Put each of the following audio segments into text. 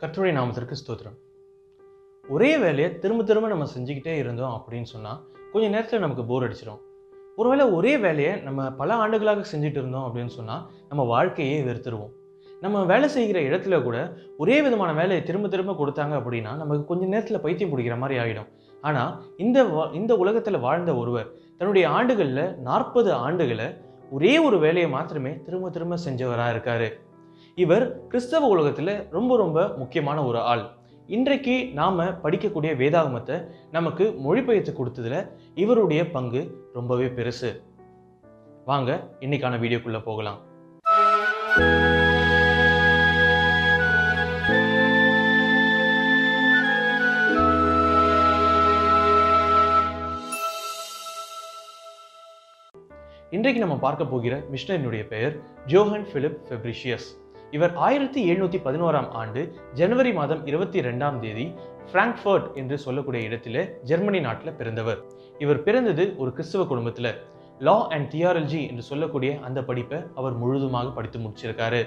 கர்த்தருடைய நாமத்திற்கு ஸ்தோத்திரம். ஒரே வேலையை திரும்ப திரும்ப நம்ம செஞ்சுக்கிட்டே இருந்தோம் அப்படின்னு சொன்னால் கொஞ்சம் நேரத்தில் நமக்கு போர் அடிச்சிடும் ஒருவேளை ஒரே வேலையை நம்ம பல ஆண்டுகளாக செஞ்சுட்டு இருந்தோம் அப்படின்னு சொன்னால் நம்ம வாழ்க்கையே வெறுத்துருவோம். நம்ம வேலை செய்கிற இடத்துல கூட ஒரே விதமான வேலையை திரும்ப திரும்ப கொடுத்தாங்க அப்படின்னா நமக்கு கொஞ்சம் நேரத்தில் பைத்தியம் பிடிக்கிற மாதிரி ஆகிடும் ஆனால் இந்த வா- இந்த உலகத்தில் வாழ்ந்த ஒருவர் தன்னுடைய ஆண்டுகளில் நாற்பது ஆண்டுகளை ஒரே ஒரு வேலையை மாத்திரமே திரும்ப திரும்ப செஞ்சவராக இருக்காரு. இவர் கிறிஸ்தவ உலகத்தில் ரொம்ப ரொம்ப முக்கியமான ஒரு ஆள். இன்றைக்கு நாம் படிக்கக்கூடிய வேதாகமத்தை நமக்கு மொழிபெயர்த்து கொடுத்ததில் இவருடைய பங்கு ரொம்பவே பெருசு. வாங்க இன்னைக்கான வீடியோக்குள்ளே போகலாம். இன்றைக்கு நம்ம பார்க்க போகிற மிஷனரினுடைய பெயர் ஜோஹன் பிலிப் ஃபெப்ரிஷியஸ். இவர் ஆயிரத்தி எழுநூத்தி பதினோராம் ஆண்டு ஜனவரி மாதம் இருபத்தி ரெண்டாம் தேதி பிராங்க்ஃபர்ட் என்று சொல்லக்கூடிய இடத்திலே ஜெர்மனி நாட்டில் பிறந்தவர். இவர் பிறந்தது ஒரு கிறிஸ்தவ குடும்பத்தில். லா அண்ட் தியாலஜி என்று சொல்லக்கூடிய அந்த படிப்பை அவர் முழுதுமாக படித்து முடிச்சிருக்காரு.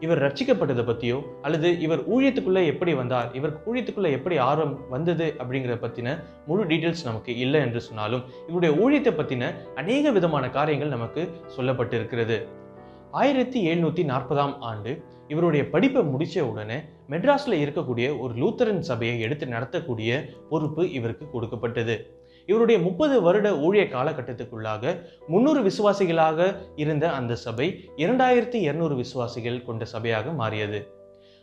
இவர் ரட்சிக்கப்பட்டதை பற்றியோ அல்லது இவர் ஊழியத்துக்குள்ளே எப்படி வந்தார் இவர் ஊழியத்துக்குள்ளே எப்படி ஆர்வம் வந்தது அப்படிங்கிறத பற்றின முழு டீட்டெயில்ஸ் நமக்கு இல்லை என்று சொன்னாலும் இவருடைய ஊழியத்தை பற்றின அநேக விதமான காரியங்கள் நமக்கு சொல்லப்பட்டிருக்கிறது. ஆயிரத்தி எழுநூத்தி நாற்பதாம் ஆண்டு இவருடைய படிப்பை முடிச்ச உடனே மெட்ராஸ்ல இருக்கக்கூடிய ஒரு லூத்தரன் சபையை எடுத்து நடத்தக்கூடிய பொறுப்பு இவருக்கு கொடுக்கப்பட்டது. இவருடைய முப்பது வருட ஊழிய காலகட்டத்துக்குள்ளாக முன்னூறு விசுவாசிகளாக இருந்த அந்த சபை இரண்டாயிரத்தி இருநூறு விசுவாசிகள் கொண்ட சபையாக மாறியது.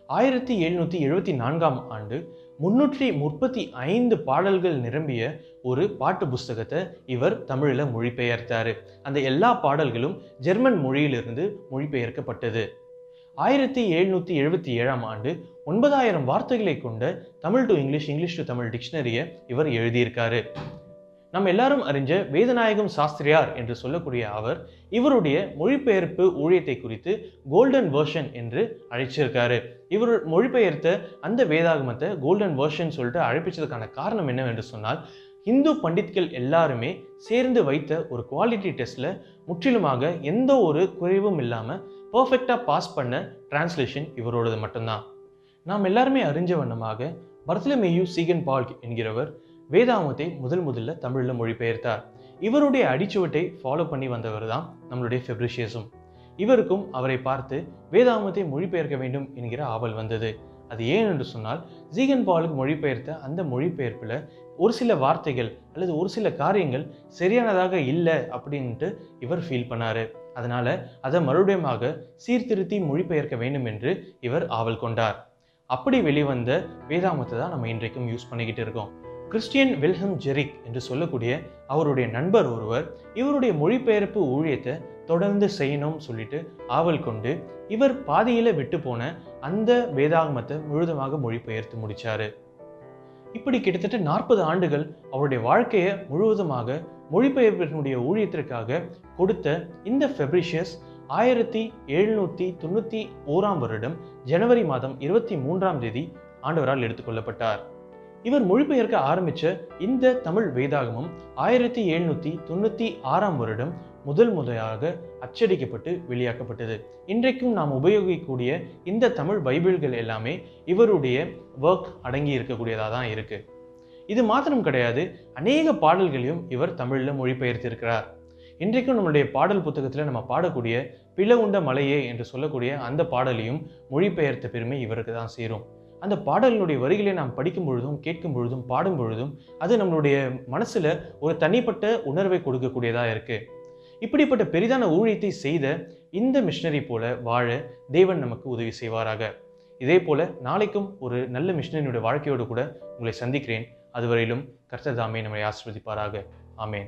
ஆயிரத்தி எழுநூற்றி எழுபத்தி நான்காம் ஆண்டு முன்னூற்றி முப்பத்தி ஐந்து பாடல்கள் நிரம்பிய ஒரு பாட்டு புஸ்தகத்தை இவர் தமிழில் மொழிபெயர்த்தார். அந்த எல்லா பாடல்களும் ஜெர்மன் மொழியிலிருந்து மொழிபெயர்க்கப்பட்டது. ஆயிரத்தி எழுநூற்றி எழுபத்தி ஏழாம் ஆண்டு ஒன்பதாயிரம் வார்த்தைகளை கொண்ட Tamil to English English to Tamil டிக்ஷனரியை இவர் எழுதியிருக்காரு. நம்ம எல்லாரும் அறிஞ்ச வேதநாயகம் சாஸ்திரியார் என்று சொல்லக்கூடிய அவர் இவருடைய மொழிபெயர்ப்பு ஊழியத்தை குறித்து கோல்டன் வேர்ஷன் என்று அழைச்சிருக்காரு. இவர் மொழிபெயர்த்த அந்த வேதாகமத்தை கோல்டன் வேர்ஷன் சொல்லிட்டு அழைப்பிச்சதுக்கான காரணம் என்னவென்று சொன்னால் இந்து பண்டித்கள் எல்லாருமே சேர்ந்து வைத்த ஒரு குவாலிட்டி டெஸ்ட்ல முற்றிலுமாக எந்த ஒரு குறைவும் இல்லாமல் பர்ஃபெக்டாக பாஸ் பண்ண டிரான்ஸ்லேஷன் இவரோடது மட்டும்தான். நாம் எல்லாருமே அறிஞ்ச வண்ணமாக பர்த்லமேயு சீகன் பால்க் என்கிறவர் வேதாமத்தை முதல் முதல்ல தமிழில் மொழிபெயர்த்தார். இவருடைய அடிச்சுவட்டை ஃபாலோ பண்ணி வந்தவர் தான் நம்மளுடைய ஃபெப்ரிஷியஸும் இவருக்கும் அவரை பார்த்து வேதாமத்தை மொழிபெயர்க்க வேண்டும் என்கிற ஆவல் வந்தது. அது ஏன் என்று சொன்னால் ஜீகன் பாலுக்கு மொழிபெயர்த்த அந்த மொழிபெயர்ப்பில் ஒரு சில வார்த்தைகள் அல்லது ஒரு சில காரியங்கள் சரியானதாக இல்லை அப்படின்ட்டு இவர் ஃபீல் பண்ணார். அதனால் அதை மறுபடியுமாக சீர்திருத்தி மொழிபெயர்க்க வேண்டும் என்று இவர் ஆவல் கொண்டார். அப்படி வெளிவந்த வேதாமத்தை தான் நம்ம இன்றைக்கும் யூஸ் பண்ணிக்கிட்டு இருக்கோம். கிறிஸ்டியன் வில்ஹம் ஜெரிக் என்று சொல்லக்கூடிய அவருடைய நண்பர் ஒருவர் இவருடைய மொழிபெயர்ப்பு ஊழியத்தை தொடர்ந்து செய்யணும் சொல்லிட்டு ஆவல் கொண்டு இவர் பாதியில் விட்டு போன அந்த வேதாகமத்தை முழுதமாக மொழிபெயர்த்து முடித்தார் இப்படி கிட்டத்தட்ட நாற்பது ஆண்டுகள் அவருடைய வாழ்க்கையை முழுவதுமாக மொழிபெயர்ப்பினுடைய ஊழியத்திற்காக கொடுத்த இந்த ஃபெப்ரிஷியஸ் ஆயிரத்தி எழுநூற்றி தொண்ணூற்றி ஓராம் வருடம் ஜனவரி மாதம் இருபத்தி மூன்றாம் தேதி ஆண்டவரால் எடுத்துக்கொள்ளப்பட்டார் இவர் மொழிபெயர்க்க ஆரம்பித்த இந்த தமிழ் வேதாகமம் ஆயிரத்தி எழுநூற்றி தொண்ணூற்றி ஆறாம் வருடம் முதல் முறையாக அச்சடிக்கப்பட்டு வெளியாக்கப்பட்டது. இன்றைக்கும் நாம் உபயோகிக்கக்கூடிய இந்த தமிழ் பைபிள்கள் எல்லாமே இவருடைய ஒர்க் அடங்கி இருக்கக்கூடியதாக தான் இருக்குது இது மாத்திரம் கிடையாது அநேக பாடல்களையும் இவர் தமிழில் மொழிபெயர்த்திருக்கிறார். இன்றைக்கும் நம்மளுடைய பாடல் புத்தகத்தில் நம்ம பாடக்கூடிய பிளவுண்ட மலையே என்று சொல்லக்கூடிய அந்த பாடலையும் மொழிபெயர்த்த பெருமை இவருக்கு தான் சேரும். அந்த பாடலினுடைய வரிகளை நாம் படிக்கும் பொழுதும் கேட்கும் பொழுதும் பாடும் பொழுதும் அது நம்மளுடைய மனசில் ஒரு தனிப்பட்ட உணர்வை கொடுக்கக்கூடியதாக இருக்கு. இப்படிப்பட்ட பெரிதான ஊழியத்தை செய்த இந்த மிஷினரி போல வாழ தேவன் நமக்கு உதவி செய்வாராக. இதே போல நாளைக்கும் ஒரு நல்ல மிஷினரியோட வாழ்க்கையோடு கூட உங்களை சந்திக்கிறேன். அதுவரையிலும் கர்த்தர் தாமே நம்மை ஆசிர்வதிப்பாராக. ஆமேன்.